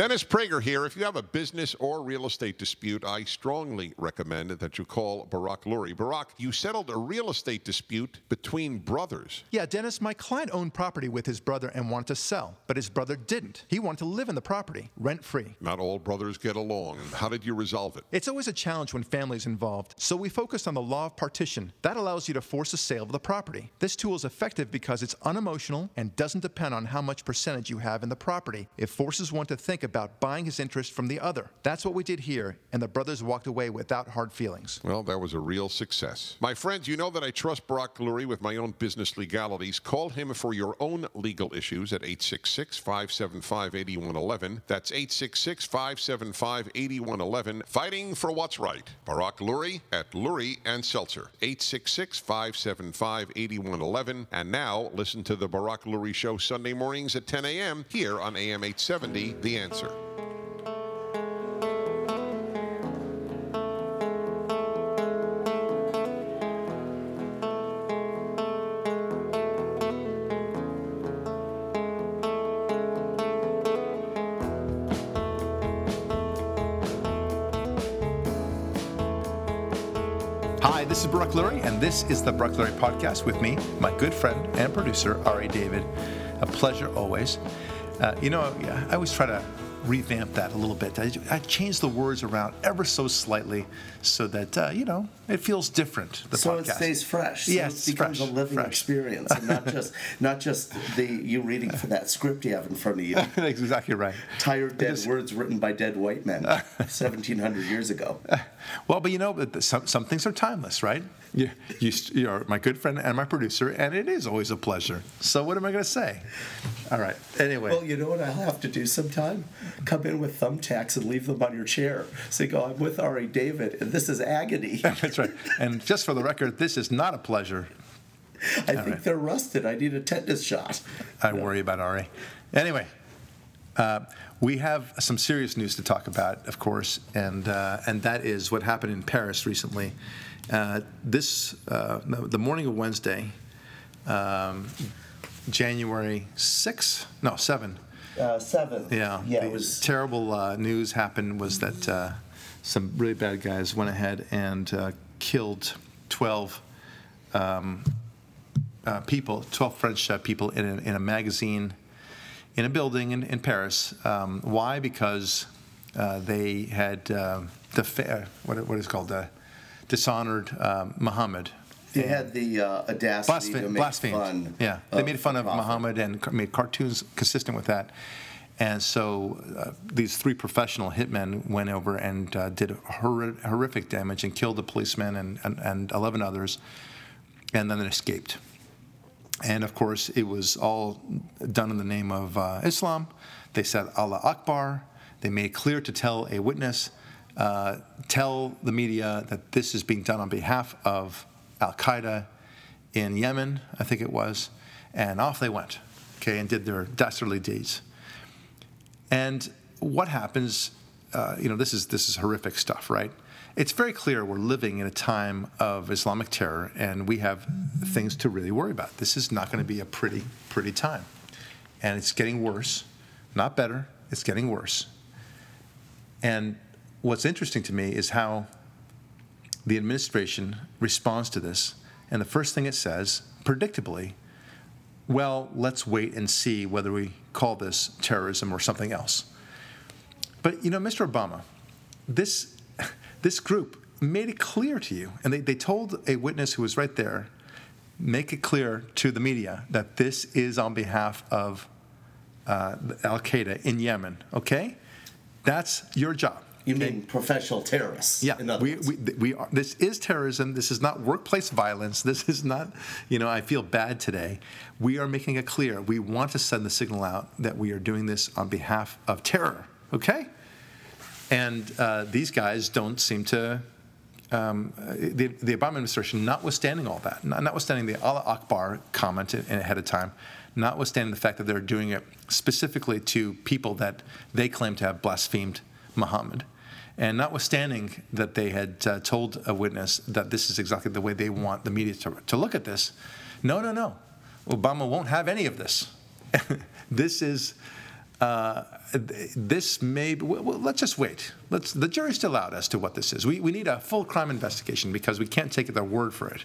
Dennis Prager here. If you have a business or real estate dispute, I strongly recommend that you call Barak Lurie. Barak, you settled a real estate dispute between brothers. Yeah, Dennis, my client owned property with his brother and wanted to sell, but his brother didn't. He wanted to live in the property, rent free. Not all brothers get along. How did you resolve it? It's always a challenge when family's involved, so we focused on the law of partition. That allows you to force a sale of the property. This tool is effective because it's unemotional and doesn't depend on how much percentage you have in the property. It forces one to think about buying his interest from the other. That's what we did here, and the brothers walked away without hard feelings. Well, that was a real success. My friends, you know that I trust Barak Lurie with my own business legalities. Call him for your own legal issues at 866 575 8111. That's 866 575 8111. Fighting for what's right. Barak Lurie at Lurie and Seltzer. 866 575 8111. And now, listen to the Barak Lurie Show Sunday mornings at 10 a.m. here on AM 870, The Answer. Hi, this is Barak Lurie, and this is the Barak Lurie Podcast with me, my good friend and producer, Ari David. A pleasure always. Uh, you know, I always try to revamp that a little bit. I, I change the words around ever so slightly so that, uh, you know, it feels different. The so podcast. it stays fresh. So Yes, it becomes fresh, a living fresh. experience, and not just not just the you reading from that script you have in front of you. That's exactly right. Tired dead Because- words written by dead white men, seventeen hundred years ago. Well, but you know, some, some things are timeless, right? You, you, you're my good friend and my producer, and it is always a pleasure. So what am I going to say? All right. Anyway. Well, you know what I'll have to do sometime? Come in with thumbtacks and leave them on your chair. So oh, you go, I'm with Ari David, and this is agony. That's right. And just for the record, this is not a pleasure. I think right. they're rusted. I need a tetanus shot. I worry about Ari. Anyway, uh, we have some serious news to talk about, of course, and uh, and that is what happened in Paris recently. Uh, this uh, the morning of Wednesday, um, January 6th, no 7. Uh, seven. Yeah, Yeah, it was. terrible uh, news happened was that uh, some really bad guys went ahead and uh, killed 12 um, uh, people, 12 French uh, people in a, in a magazine in a building in, in Paris. Um, why? Because uh, they had uh, defa- what, what is called uh, dishonored um, Muhammad. They had the uh, audacity to Blasphem- make blasphemed. fun. Yeah, they made fun the of prophet. Muhammad and made cartoons consistent with that. And so uh, these three professional hitmen went over and uh, did horri- horrific damage and killed a policeman and, and, and 11 others, and then they escaped. And of course, it was all done in the name of uh, Islam. They said Allah Akbar. They made clear to tell a witness, uh, tell the media that this is being done on behalf of Al Qaeda in Yemen, I think it was. And off they went, okay, and did their dastardly deeds. And what happens, uh, you know, this is, this is horrific stuff, right? It's very clear we're living in a time of Islamic terror, and we have things to really worry about. This is not going to be a pretty, pretty time. And it's getting worse, not better, it's getting worse. And what's interesting to me is how the administration responds to this. And the first thing it says, predictably, well, let's wait and see whether we call this terrorism or something else. But you know, Mr. Obama, this, this group made it clear to you, and they, they told a witness who was right there, make it clear to the media that this is on behalf of uh, Al Qaeda in Yemen, okay? That's your job. You mean professional terrorists? Yeah, In other we, we, we are. This is terrorism. This is not workplace violence. This is not, you know, I feel bad today. We are making it clear. We want to send the signal out that we are doing this on behalf of terror. Okay, and uh, these guys don't seem to. Um, the, the Obama administration, notwithstanding all that, notwithstanding the Allah Akbar comment in- ahead of time, notwithstanding the fact that they're doing it specifically to people that they claim to have blasphemed Muhammad, and notwithstanding that they had uh, told a witness that this is exactly the way they want the media to, to look at this, no, no, no. Obama won't have any of this. this is uh, this may. Be, well, let's just wait. Let's. The jury's still out as to what this is. We we need a full crime investigation because we can't take their word for it.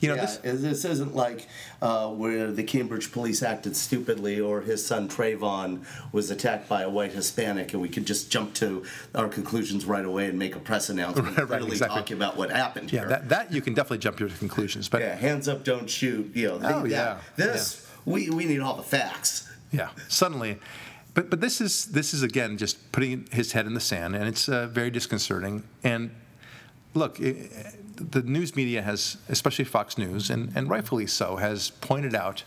You know, yeah, this, this isn't like uh, where the Cambridge police acted stupidly or his son Trayvon was attacked by a white Hispanic and we could just jump to our conclusions right away and make a press announcement Right, and right, really exactly. talk about what happened yeah, here. that, that you can definitely jump to conclusions. But yeah, hands up, don't shoot. You know, Oh, that- yeah, This, we, we need all the facts. Yeah, suddenly, but but this is this is again just putting his head in the sand, and it's uh, very disconcerting. And look, i the news media has, especially Fox News, and, and rightfully so, has pointed out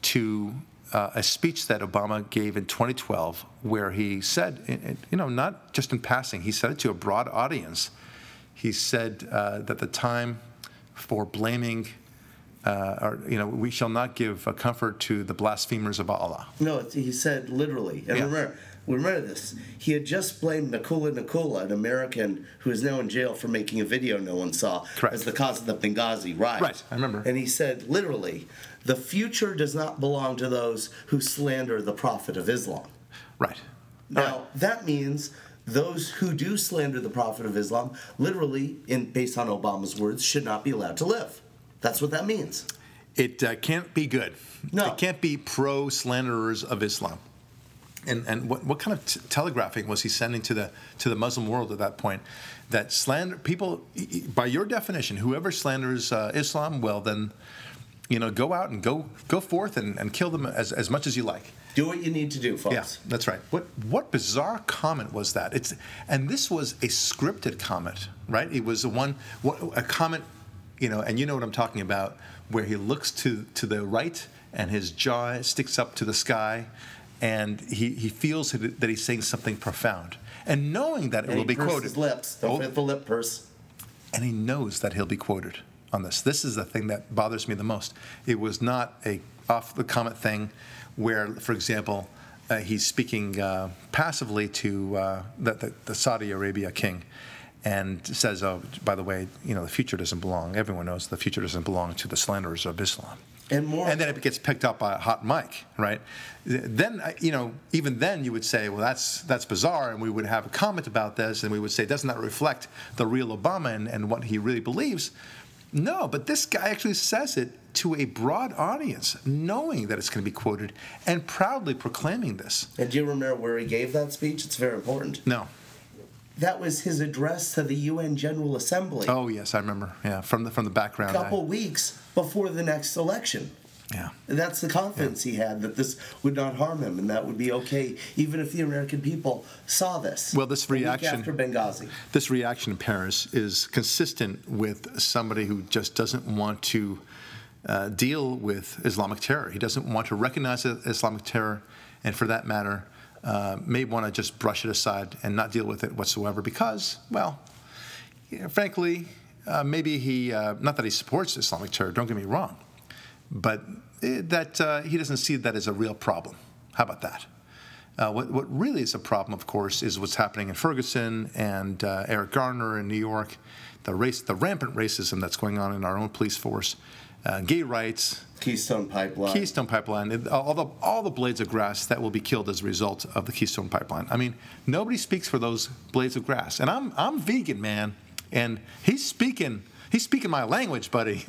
to uh, a speech that Obama gave in 2012, where he said, you know, not just in passing, he said it to a broad audience. He said uh, that the time for blaming, uh, or, you know, we shall not give a comfort to the blasphemers of Allah. No, he said literally. And Yeah. remember, remember this. He had just blamed Nakoula Nakoula, an American who is now in jail for making a video no one saw, Correct. as the cause of the Benghazi riot. Right, I remember. And he said literally, the future does not belong to those who slander the Prophet of Islam. Right. Now, that means those who do slander the Prophet of Islam, literally, in based on Obama's words, should not be allowed to live. That's what that means. It uh, can't be good. No. It can't be pro slanderers of Islam. And, and what, what kind of t- telegraphing was he sending to the to the Muslim world at that point? That slander people, by your definition, whoever slanders uh, Islam, well then, you know, go out and go go forth and, and kill them as, as much as you like. Do what you need to do, folks. Yeah, that's right. What what bizarre comment was that? It's and this was a scripted comment, right? It was a one what, a comment, you know, and you know what I'm talking about, where he looks to to the right and his jaw sticks up to the sky, and he he feels that that he's saying something profound, and knowing that it And will he be quoted. his lips. Don't Oh, the lip purse. and he knows that he'll be quoted on this. This is the thing that bothers me the most. It was not a off the comet thing, where, for example, uh, he's speaking uh, passively to uh, the, the, the Saudi Arabia king, and says, "Oh, by the way, you know, the future doesn't belong. Everyone knows the future doesn't belong to the slanderers of Islam." And more. and then it gets picked up by a hot mic, right? Then you know, even then you would say, well, that's that's bizarre, and we would have a comment about this, and we would say, doesn't that reflect the real Obama and, and what he really believes? No, but this guy actually says it to a broad audience, knowing that it's going to be quoted, and proudly proclaiming this. And do you remember where he gave that speech? It's very important. No. That was his address to the UN General Assembly Oh yes, I remember. Yeah, from the from the a background. I- couple weeks before the next election. yeah. That's the confidence he had that this would not harm him and that would be okay, even if the American people saw this. Well, this reaction- after Benghazi. This reaction in Paris is consistent with somebody who just doesn't want to uh, deal with Islamic terror. He doesn't want to recognize Islamic terror, and for that matter, uh, may want to just brush it aside and not deal with it whatsoever because, well, yeah, frankly, uh, maybe he, uh, not that he supports Islamic terror, don't get me wrong, but eh, that uh, he doesn't see that as a real problem. How about that? Uh, what, what really is a problem, of course, is what's happening in Ferguson and uh, Eric Garner in New York, the race, the rampant racism that's going on in our own police force, gay rights, Keystone Pipeline. Keystone Pipeline, all the all the blades of grass that will be killed as a result of the Keystone Pipeline. I mean, nobody speaks for those blades of grass, and I'm I'm vegan, man, and he's speaking he's speaking my language, buddy.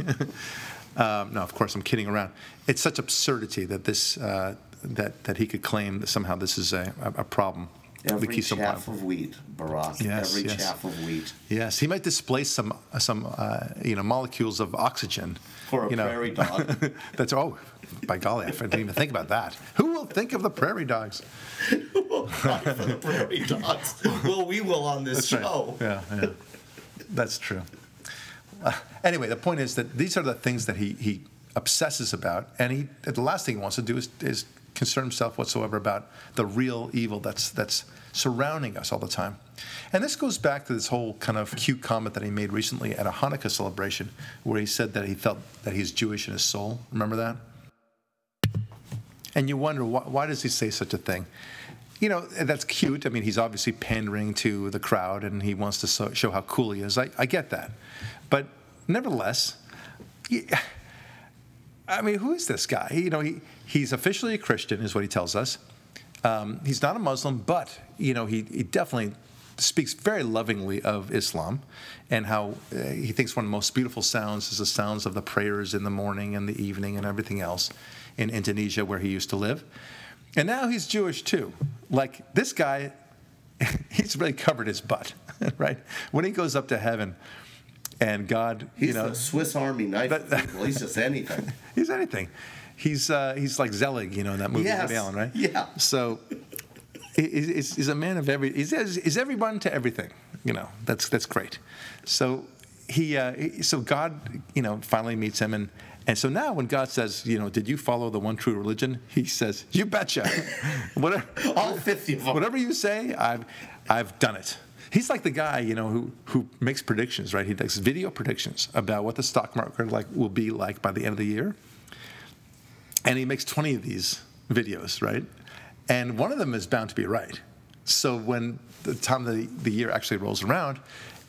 um, no, of course I'm kidding around. It's such absurdity that this uh, that that he could claim that somehow this is a, a problem. Every the Keystone chaff Pipeline. of wheat, Barak. Yes, Every yes. chaff of wheat. Yes, he might displace some some uh, you know molecules of oxygen For a you know. prairie dog. That's oh, by golly, I didn't even think about that. Who will think of the prairie dogs? We'll cry for the prairie dogs. Well, we will on this That's right. show. Yeah, yeah, that's true. Uh, anyway, the point is that these are the things that he he obsesses about, and he the last thing he wants to do is is concern himself whatsoever about the real evil that's that's surrounding us all the time. And this goes back to this whole kind of cute comment that he made recently at a Hanukkah celebration, where he said that he felt that he's Jewish in his soul. Remember that? And you wonder why, why does he say such a thing? You know, that's cute. I mean, he's obviously pandering to the crowd and he wants to show how cool he is. I, I get that. But nevertheless, he- I mean, who is this guy? You know, he, he's officially a Christian, is what he tells us. Um, he's not a Muslim, but you know he, he definitely speaks very lovingly of Islam and how uh, he thinks one of the most beautiful sounds is the sounds of the prayers in the morning and the evening and everything else in Indonesia where he used to live. And now he's Jewish too. Like this guy, he's really covered his butt, right? When he goes up to heaven and God, He's you know, the Swiss Army knife. But-. He's just anything. he's anything. He's uh, he's like Zelig, you know, in that movie, Yes. Woody Allen, right? Yeah. So he- he's, he's a man of every. He's, he's everyone to everything. You know, that's that's great. So he, uh, so God, you know, finally meets him and. And so now, when God says, you know, did you follow the one true religion? He says, you betcha. whatever, All 50 of them. whatever you say, I've, I've done it. He's like the guy, you know, who, who makes predictions, right? He makes video predictions about what the stock market like will be like by the end of the year and he makes 20 of these videos, right? And one of them is bound to be right. So when the time the, the year actually rolls around,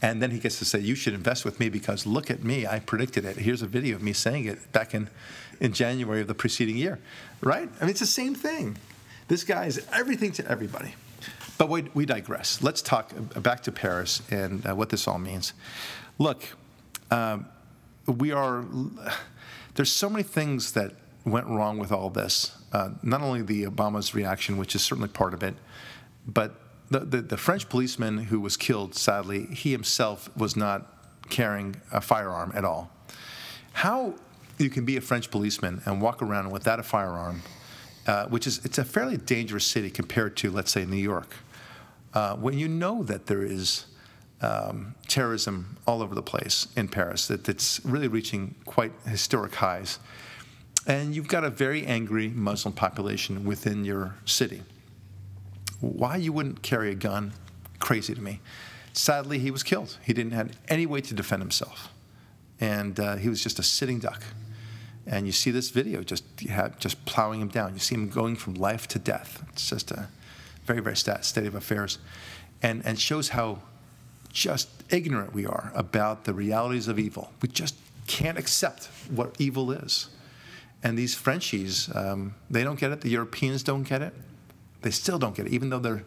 and then he gets to say, You should invest with me because look at me, I predicted it. Here's a video of me saying it back in, in January of the preceding year, right? I mean, it's the same thing. This guy is everything to everybody. But we, we digress. Let's talk uh, back to Paris and uh, what this all means. Look, um, we are there's so many things that went wrong with all this uh, not only the obama's reaction which is certainly part of it but the, the, the french policeman who was killed sadly he himself was not carrying a firearm at all how you can be a french policeman and walk around without a firearm uh, which is it's a fairly dangerous city compared to let's say new york uh, when you know that there is um, terrorism all over the place in Paris, that it's really reaching quite historic highs. And you've got a very angry Muslim population within your city. Why you wouldn't carry a gun, crazy to me. Sadly, he was killed. He didn't have any way to defend himself. And uh, he was just a sitting duck. And you see this video just, have, just plowing him down. You see him going from life to death. It's just a very, very sad state of affairs. And, and shows how just ignorant we are about the realities of evil. We just can't accept what evil is. And these Frenchies, um, they don't get it. The Europeans don't get it. They still don't get it, even though they're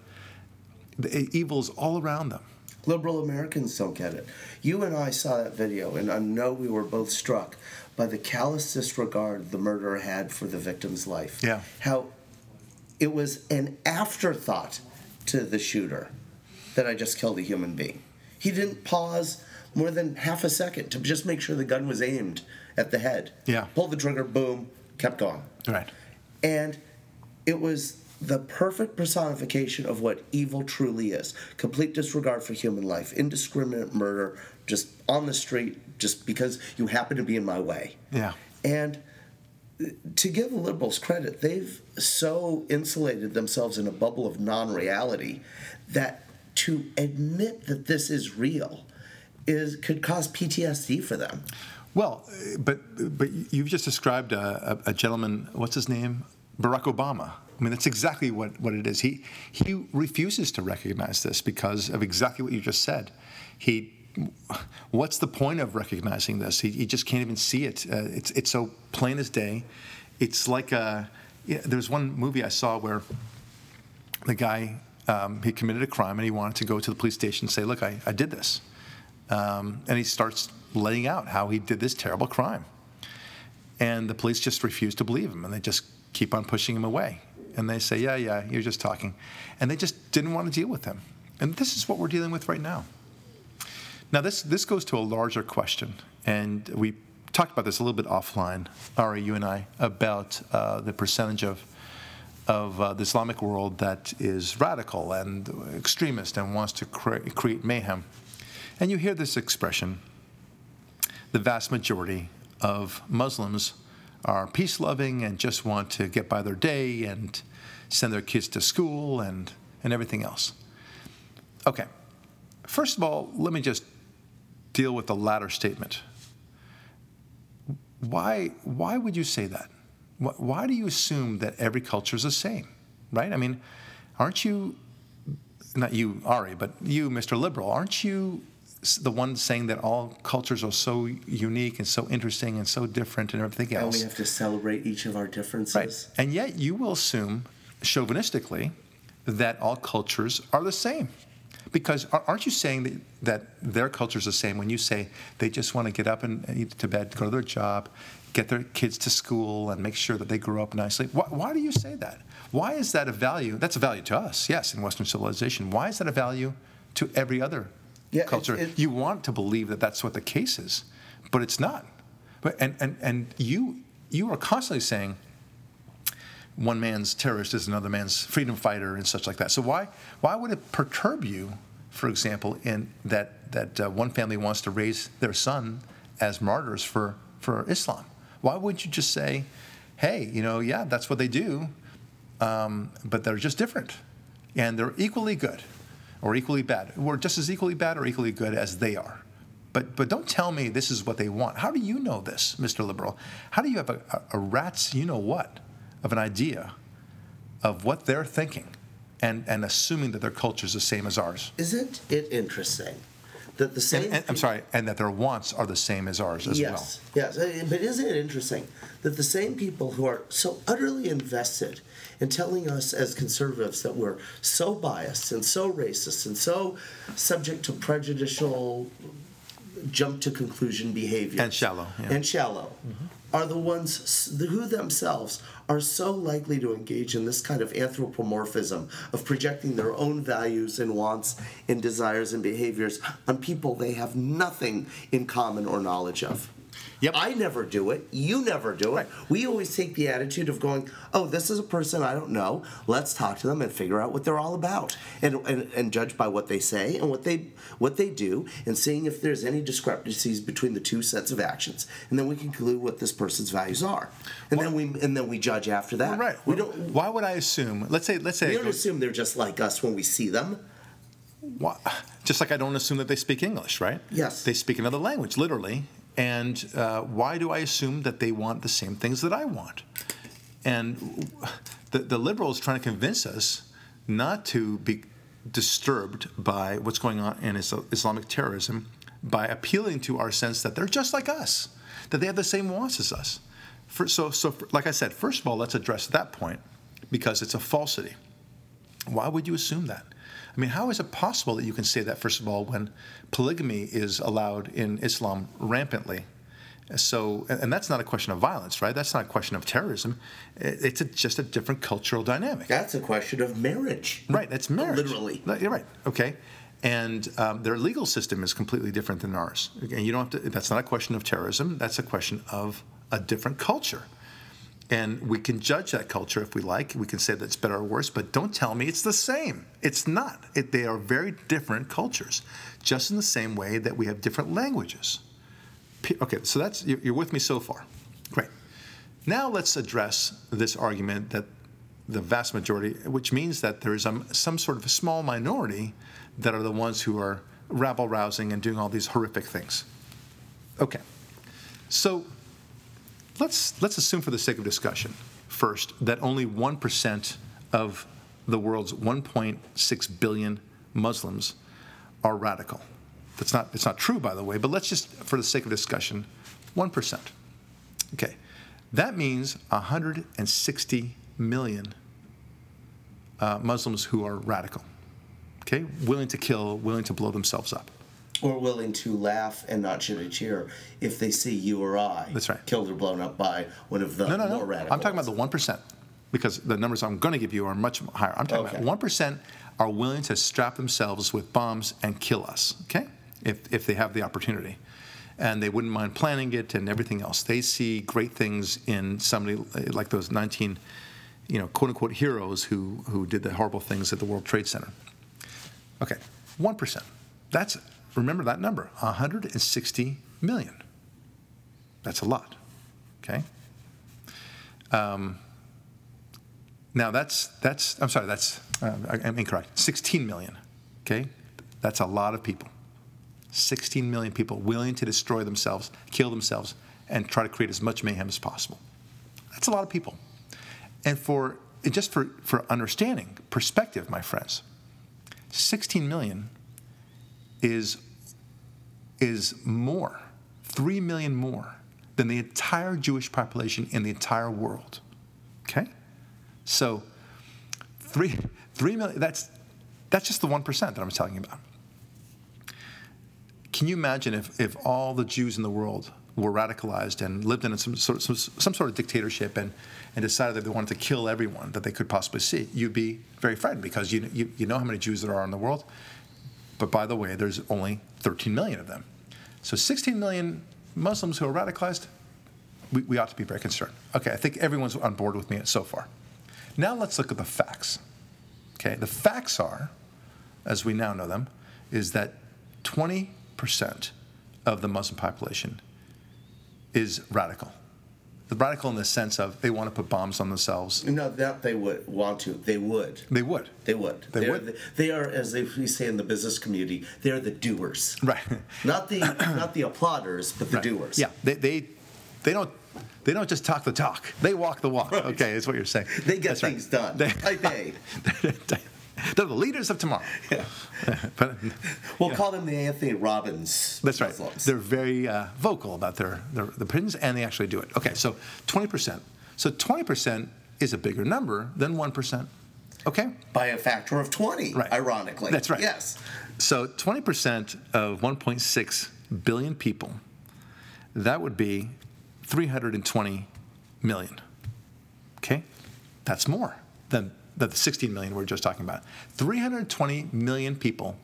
the evil's all around them. Liberal Americans don't get it. You and I saw that video, and I know we were both struck by the callous disregard the murderer had for the victim's life. Yeah. How it was an afterthought to the shooter that I just killed a human being. He didn't pause more than half a second to just make sure the gun was aimed at the head. Yeah. Pulled the trigger, boom, kept going. Right. And it was the perfect personification of what evil truly is complete disregard for human life, indiscriminate murder, just on the street, just because you happen to be in my way. Yeah. And to give the liberals credit, they've so insulated themselves in a bubble of non reality that to admit that this is real is could cause PTSD for them. Well, uh, but but you've just described a, a, a gentleman. What's his name? Barack Obama. I mean, that's exactly what, what it is. He he refuses to recognize this because of exactly what you just said. He, what's the point of recognizing this? He, he just can't even see it. Uh, it's it's so plain as day. It's like a. Yeah, there's one movie I saw where the guy um, he committed a crime and he wanted to go to the police station and say, "Look, I, I did this," um, and he starts laying out how he did this terrible crime, and the police just refuse to believe him and they just keep on pushing him away, and they say, "Yeah, yeah, you're just talking," and they just didn't want to deal with him, and this is what we're dealing with right now. Now, this this goes to a larger question, and we talked about this a little bit offline, Ari, you and I, about uh, the percentage of of uh, the Islamic world that is radical and extremist and wants to cre- create mayhem. And you hear this expression the vast majority of Muslims are peace loving and just want to get by their day and send their kids to school and, and everything else. Okay, first of all, let me just deal with the latter statement. Why, why would you say that? Why do you assume that every culture is the same, right? I mean, aren't you, not you, Ari, but you, Mr. Liberal, aren't you the one saying that all cultures are so unique and so interesting and so different and everything else. And we have to celebrate each of our differences. Right. And yet you will assume chauvinistically that all cultures are the same. Because aren't you saying that, that their culture is the same when you say they just want to get up and eat to bed, go to their job, get their kids to school, and make sure that they grow up nicely? Why, why do you say that? Why is that a value? That's a value to us, yes, in Western civilization. Why is that a value to every other yeah, culture? It, it, you want to believe that that's what the case is, but it's not. But, and, and, and you, you are constantly saying, one man's terrorist is another man's freedom fighter and such like that. So why why would it perturb you, for example, in that that uh, one family wants to raise their son as martyrs for for Islam? Why would you just say, hey, you know, yeah, that's what they do, um, but they're just different, and they're equally good, or equally bad. We're just as equally bad or equally good as they are. But, but don't tell me this is what they want. How do you know this, Mr. Liberal? How do you have a, a rat's you know what of an idea of what they're thinking and, and assuming that their culture is the same as ours. Isn't it interesting that the same. And, and, I'm sorry, and that their wants are the same as ours as yes, well. Yes, yes. But isn't it interesting that the same people who are so utterly invested in telling us as conservatives that we're so biased and so racist and so subject to prejudicial jump to conclusion behavior and shallow yeah. and shallow mm-hmm. Are the ones who themselves are so likely to engage in this kind of anthropomorphism of projecting their own values and wants and desires and behaviors on people they have nothing in common or knowledge of. Yep. I never do it. You never do it. Right. We always take the attitude of going, oh, this is a person I don't know. Let's talk to them and figure out what they're all about, and, and, and judge by what they say and what they what they do, and seeing if there's any discrepancies between the two sets of actions, and then we can conclude what this person's values are, and well, then we and then we judge after that. Right. We don't. Why would I assume? Let's say. Let's say. We don't assume they're just like us when we see them. Why? Just like I don't assume that they speak English, right? Yes. They speak another language, literally, and uh, why do I assume that they want the same things that I want? And the, the liberals trying to convince us not to be disturbed by what's going on in Islamic terrorism by appealing to our sense that they're just like us, that they have the same wants as us. For, so, so for, like I said, first of all, let's address that point because it's a falsity. Why would you assume that? I mean, how is it possible that you can say that, first of all, when polygamy is allowed in Islam rampantly? So, and that's not a question of violence, right? That's not a question of terrorism. It's a, just a different cultural dynamic. That's a question of marriage. Right, that's marriage. Literally. You're right, okay. And um, their legal system is completely different than ours. And you don't have to, that's not a question of terrorism, that's a question of a different culture. And we can judge that culture if we like. We can say that it's better or worse, but don't tell me it's the same. It's not. It, they are very different cultures, just in the same way that we have different languages. Okay, so that's you're with me so far. Great. Now let's address this argument that the vast majority, which means that there is some, sort of a small minority that are the ones who are rabble rousing and doing all these horrific things. Okay. So let's let's assume for the sake of discussion first that only 1% of the world's 1.6 billion Muslims are radical. That's not it's not true by the way, but let's just for the sake of discussion, 1%. Okay. That means 160 million uh, Muslims who are radical. Okay? Willing to kill, willing to blow themselves up or willing to laugh and not shed a tear if they see you or I That's right. killed or blown up by one of the no, no, more no. radical. I'm talking about the one percent because the numbers I'm going to give you are much higher. I'm talking okay. about one percent are willing to strap themselves with bombs and kill us. Okay, if if they have the opportunity. And they wouldn't mind planning it and everything else. They see great things in somebody eh, like those 19, you know, quote unquote heroes who, who did the horrible things at the World Trade Center. Okay, 1%. That's remember that number 160 million. That's a lot. Okay? Um, now that's, that's, I'm sorry, that's, uh, I'm incorrect. 16 million. Okay? That's a lot of people. 16 million people willing to destroy themselves, kill themselves, and try to create as much mayhem as possible. That's a lot of people. And for just for, for understanding, perspective, my friends, 16 million is is more, 3 million more than the entire Jewish population in the entire world. Okay? So three, three million. That's that's just the one percent that I'm talking about. Can you imagine if, if all the Jews in the world were radicalized and lived in some sort of, some, some sort of dictatorship and, and decided that they wanted to kill everyone that they could possibly see? You'd be very frightened because you, you, you know how many Jews there are in the world. But by the way, there's only 13 million of them. So 16 million Muslims who are radicalized, we, we ought to be very concerned. Okay, I think everyone's on board with me so far. Now let's look at the facts. Okay, the facts are, as we now know them, is that 20% of the Muslim population is radical. The radical in the sense of they want to put bombs on themselves. No, that they would want to. They would. They would. They would. They They're would. they are, as they we say in the business community, they're the doers. Right. Not the not the applauders, but the Right. doers. Yeah, they, they, they don't. They don't just talk the talk; they walk the walk. Okay, is what you're saying. They get That's right. things done. They- Type A. They're the leaders of tomorrow. Yeah. but We'll call them the Anthony Robbins. That's right. Muslims. They're very uh, vocal about their, their the opinions, and they actually do it. Okay, so 20%. So 20% is a bigger number than 1%. Okay? by a factor of 20, Right. ironically. That's right. Yes. So 20% of 1.6 billion people, that would be 320 million. Okay? That's more than the 16 million we were just talking about. 320 million people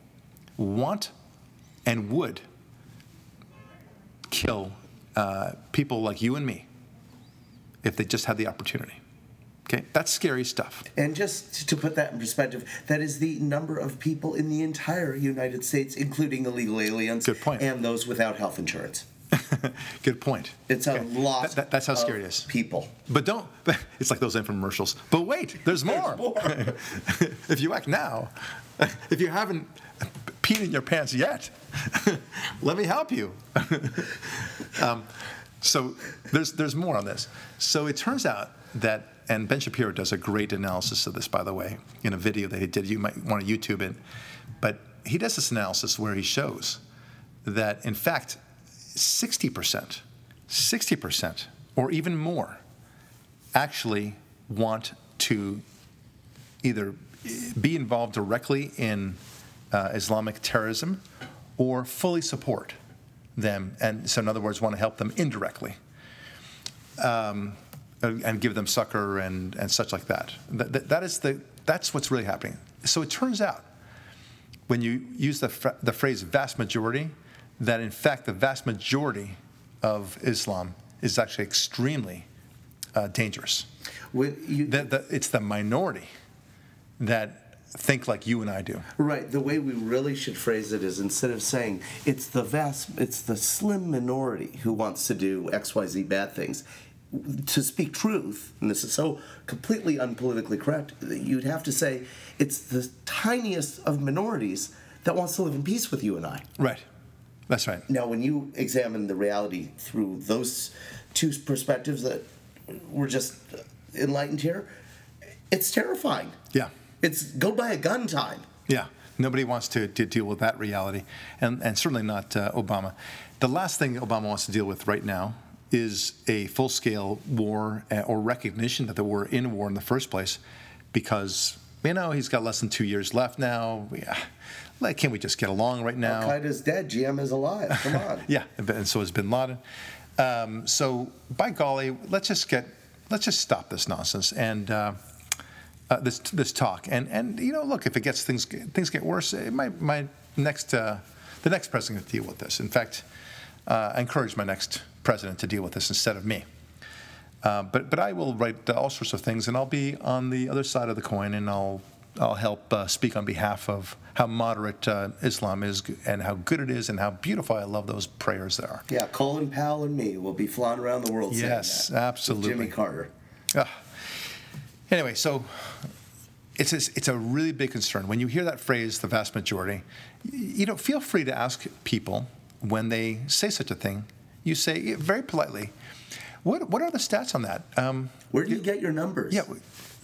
want and would kill uh, people like you and me if they just had the opportunity. Okay? That's scary stuff. And just to put that in perspective, that is the number of people in the entire United States, including illegal aliens Good point. and those without health insurance. Good point. It's a Okay. lot. That- that- that's how scary it is. People. But don't, it's like those infomercials. But wait, there's more. more. if you act now, if you haven't peed in your pants yet, let me help you. um, so there's, there's more on this. So it turns out that, and Ben Shapiro does a great analysis of this, by the way, in a video that he did. You might want to YouTube it. But he does this analysis where he shows that, in fact, 60%, 60%, or even more, actually want to either be involved directly in uh, Islamic terrorism or fully support them. And so, in other words, want to help them indirectly um, and give them succor and, and such like that. That, that. that is the, that's what's really happening. So, it turns out when you use the, the phrase vast majority, that in fact the vast majority of Islam is actually extremely uh, dangerous. You, That, that it's the minority that think like you and I do. Right. The way we really should phrase it is instead of saying it's the vast, it's the slim minority who wants to do X, Y, Z bad things. To speak truth, and this is so completely unpolitically correct, that you'd have to say it's the tiniest of minorities that wants to live in peace with you and I. Right. That's right. Now, when you examine the reality through those two perspectives that were just enlightened here, it's terrifying. Yeah. It's go buy a gun time. Yeah. Nobody wants to, to deal with that reality, and, and certainly not uh, Obama. The last thing Obama wants to deal with right now is a full scale war uh, or recognition that they were in war in the first place because, you know, he's got less than two years left now. Yeah. Like, can't we just get along right now? Al Qaeda's dead. GM is alive. Come on. Yeah, and so is Bin Laden. Um, so by golly, let's just get let's just stop this nonsense and uh, uh, this this talk. And and you know, look, if it gets things things get worse, it might my next uh, the next president to deal with this. In fact, uh, I encourage my next president to deal with this instead of me. Uh, but but I will write all sorts of things, and I'll be on the other side of the coin, and I'll I'll help uh, speak on behalf of how moderate uh, Islam is and how good it is and how beautiful I love those prayers there. Yeah, Colin Powell and me will be flying around the world Yes, absolutely. Jimmy Carter. Ah. Anyway, so it's a, it's a really big concern. When you hear that phrase, the vast majority, you know, feel free to ask people when they say such a thing. You say very politely, what, what are the stats on that? Um, Where do you get your numbers? yeah,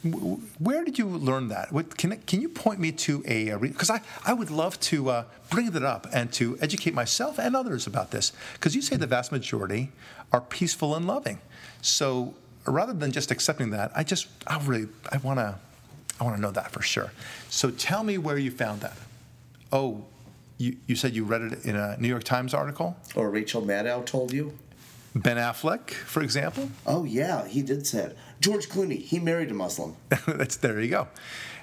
where did you learn that? What, can, can you point me to a because I, I would love to uh, bring that up and to educate myself and others about this because you say the vast majority are peaceful and loving. So rather than just accepting that, I just I really I want to I want to know that for sure. So tell me where you found that. Oh, you, you said you read it in a New York Times article? Or Rachel Maddow told you? Ben Affleck, for example? Oh, yeah, he did say it. George Clooney, he married a Muslim. That's, there you go.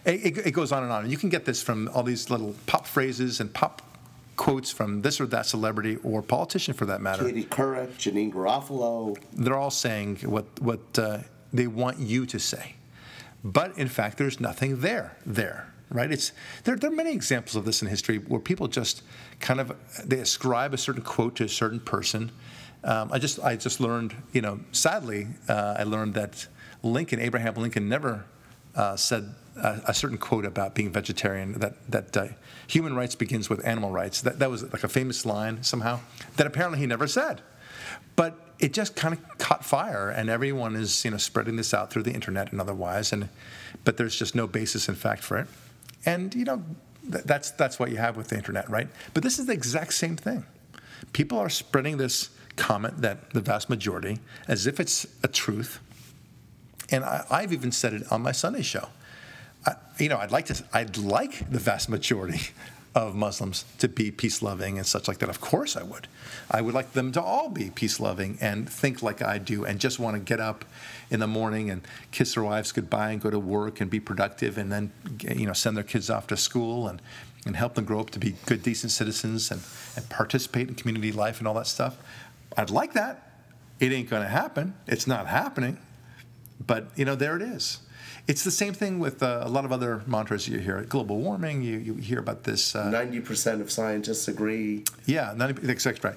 It, it, it goes on and on. And you can get this from all these little pop phrases and pop quotes from this or that celebrity or politician for that matter. Katie Couric, Janeane Garofalo. They're all saying what, what uh, they want you to say. But in fact, there's nothing there there right? It's there, there, are many examples of this in history where people just kind of they ascribe a certain quote to a certain person. Um, I just I just learned, you know, sadly, uh, I learned that Lincoln, Abraham Lincoln, never uh, said a, a, certain quote about being vegetarian. That that uh, human rights begins with animal rights. That that was like a famous line somehow that apparently he never said, but it just kind of caught fire, and everyone is you know spreading this out through the internet and otherwise, and but there's just no basis in fact for it, and you know th- that's that's what you have with the internet, right? But this is the exact same thing. People are spreading this comment that the vast majority, as if it's a truth, and I, have even said it on my Sunday show. I, you know, I'd like to, I'd like the vast majority of Muslims to be peace loving and such like that. Of course, I would. I would like them to all be peace loving and think like I do and just want to get up in the morning and kiss their wives goodbye and go to work and be productive and then you know send their kids off to school and, and help them grow up to be good, decent citizens and, and participate in community life and all that stuff. I'd like that. It ain't going to happen. It's not happening. But you know, there it is. It's the same thing with uh, a lot of other mantras you hear. Global warming, you, you hear about this. Uh, 90% of scientists agree. Yeah, 90, that's right.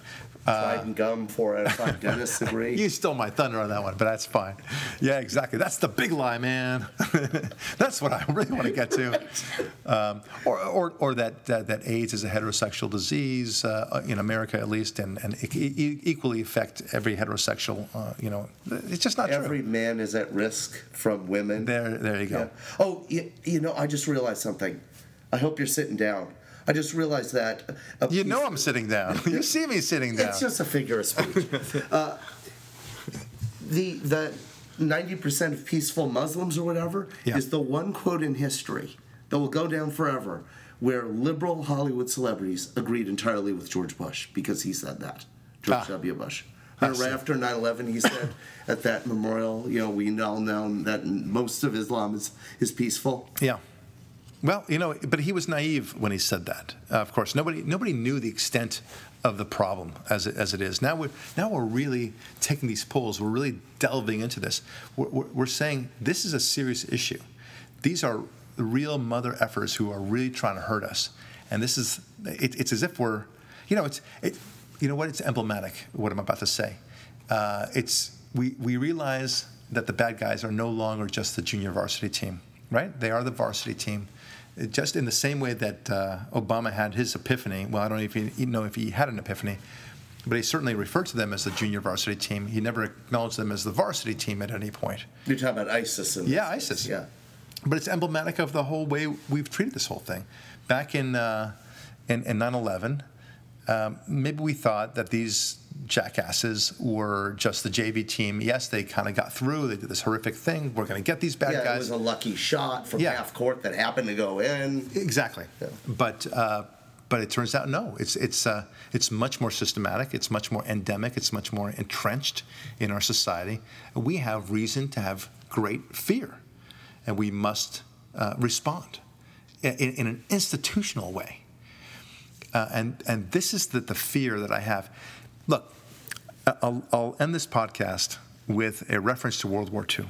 Uh, and gum, four out of five dentists agree. you stole my thunder on that one, but that's fine. Yeah, exactly. That's the big lie, man. that's what I really want to get to. Um, or, or, or that, that, that AIDS is a heterosexual disease uh, in America, at least, and, and equally affect every heterosexual. Uh, you know, it's just not every true. Every man is at risk from women. There, there you go. Yeah. Oh, you, you know, I just realized something. I hope you're sitting down. I just realized that. You know I'm sitting down. you see me sitting down. It's just a figure of speech. uh, the the ninety percent of peaceful Muslims or whatever yeah. is the one quote in history that will go down forever where liberal Hollywood celebrities agreed entirely with George Bush because he said that. George ah. W. Bush. And right after 9/11, he said at that memorial, you know, we all know that most of Islam is is peaceful. Yeah. Well, you know, but he was naive when he said that. Uh, of course, nobody nobody knew the extent of the problem as it, as it is. Now we're now we're really taking these polls. We're really delving into this. We're, we're, we're saying this is a serious issue. These are real mother effers who are really trying to hurt us. And this is it, it's as if we're, you know, it's it, you know what? It's emblematic. What I'm about to say. Uh, it's we we realize that the bad guys are no longer just the junior varsity team, right? They are the varsity team just in the same way that uh, Obama had his epiphany. Well, I don't know if he, know if he had an epiphany, but he certainly referred to them as the junior varsity team. He never acknowledged them as the varsity team at any point. You're talking about ISIS. And yeah, ISIS. Yeah. But it's emblematic of the whole way we've treated this whole thing. Back in uh, in, in 9/11, um, maybe we thought that these jackasses were just the JV team. Yes, they kind of got through. They did this horrific thing. We're going to get these bad yeah, guys. it was a lucky shot from yeah. half court that happened to go in. Exactly. Yeah. But uh, but it turns out no. It's it's uh, it's much more systematic. It's much more endemic. It's much more entrenched in our society. We have reason to have great fear, and we must uh, respond in, in, an institutional way. Uh, and and this is the, the fear that I have. Look, I'll, I'll end this podcast with a reference to World War II.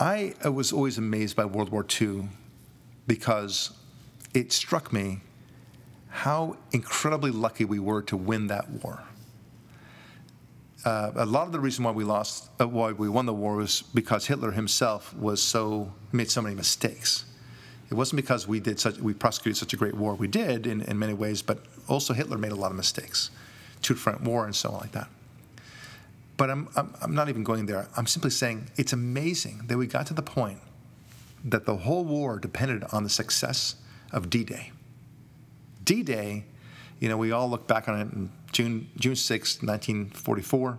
I was always amazed by World War II because it struck me how incredibly lucky we were to win that war. Uh, a lot of the reason why we lost, uh, why we won the war, was because Hitler himself was so made so many mistakes. It wasn't because we did such, we prosecuted such a great war. We did in, in many ways, but also Hitler made a lot of mistakes, two front war and so on like that. But I'm, I'm, I'm not even going there. I'm simply saying it's amazing that we got to the point that the whole war depended on the success of D-Day. D-Day, you know, we all look back on it in June June 6, 1944,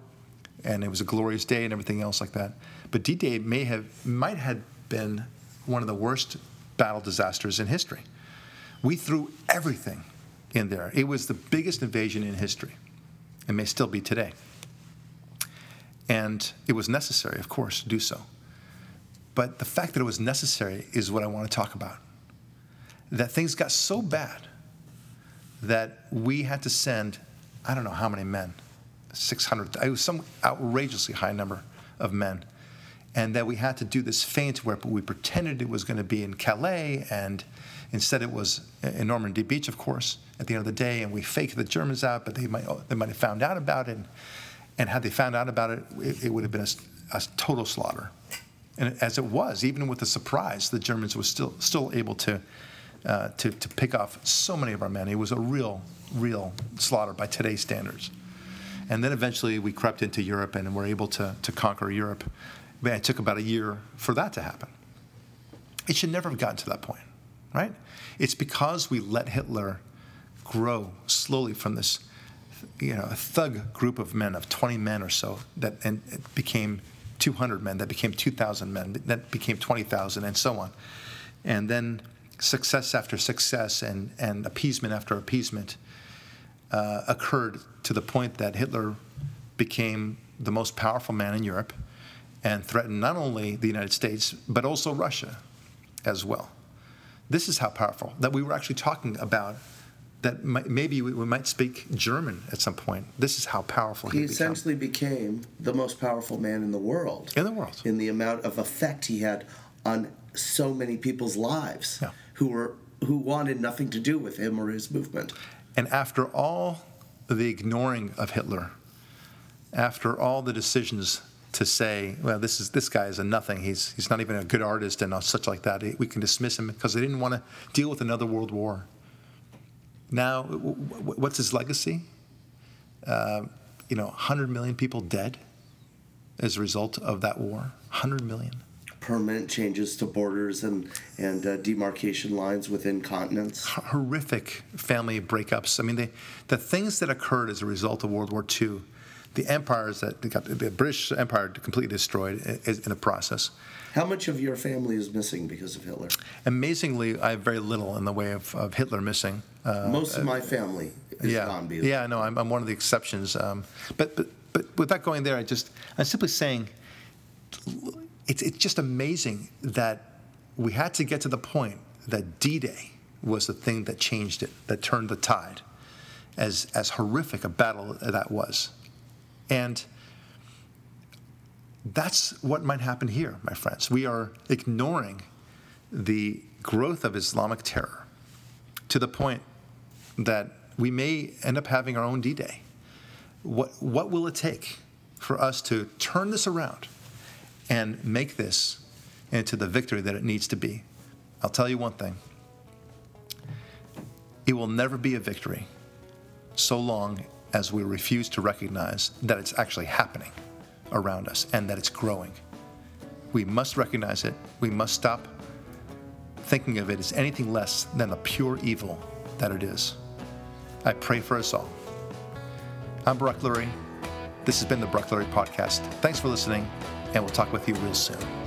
and it was a glorious day and everything else like that. But D-Day may have might have been one of the worst battle disasters in history. We threw everything in there. It was the biggest invasion in history, and may still be today. And it was necessary, of course, to do so. But the fact that it was necessary is what I want to talk about. That things got so bad that we had to send, I don't know how many men, 600, it was some outrageously high number of men. And that we had to do this feint where we pretended it was going to be in Calais, and instead it was in Normandy Beach, of course, at the end of the day. And we faked the Germans out, but they might, they might have found out about it. And, had they found out about it, it, it would have been a, a total slaughter. And as it was, even with the surprise, the Germans were still still able to, uh, to to pick off so many of our men. It was a real, real slaughter by today's standards. And then eventually we crept into Europe and were able to to conquer Europe. But it took about a year for that to happen. It should never have gotten to that point, right? It's because we let Hitler grow slowly from this, you know, a thug group of men of 20 men or so that and it became 200 men, that became 2,000 men, that became 20,000, and so on. And then success after success and, and appeasement after appeasement uh, occurred to the point that Hitler became the most powerful man in Europe and threaten not only the United States, but also Russia as well. This is how powerful that we were actually talking about that might, maybe we, we, might speak German at some point. This is how powerful he, he essentially became the most powerful man in the world. In the world. In the amount of effect he had on so many people's lives yeah. who were who wanted nothing to do with him or his movement. And after all the ignoring of Hitler, after all the decisions to say, well, this is this guy is a nothing. He's he's not even a good artist and such like that. We can dismiss him because they didn't want to deal with another world war. Now, what's his legacy? Uh, you know, 100 million people dead as a result of that war. 100 million. Permanent changes to borders and, and uh, demarcation lines within continents. Horrific family breakups. I mean, they, the things that occurred as a result of World War II, the empires that got the British Empire completely destroyed in the process. How much of your family is missing because of Hitler? Amazingly, I have very little in the way of, of Hitler missing. Uh, Most of my family is yeah, gone. Yeah, no, I'm, I'm one of the exceptions. Um, but, but, but without going there, I just, I'm simply saying it's, it's just amazing that we had to get to the point that D Day was the thing that changed it, that turned the tide, as, as horrific a battle that was. And that's what might happen here, my friends. We are ignoring the growth of Islamic terror to the point that we may end up having our own D Day. What, what will it take for us to turn this around and make this into the victory that it needs to be? I'll tell you one thing it will never be a victory so long as we refuse to recognize that it's actually happening around us and that it's growing. We must recognize it. We must stop thinking of it as anything less than the pure evil that it is. I pray for us all. I'm Barak Lurie. This has been the Barak Lurie Podcast. Thanks for listening, and we'll talk with you real soon.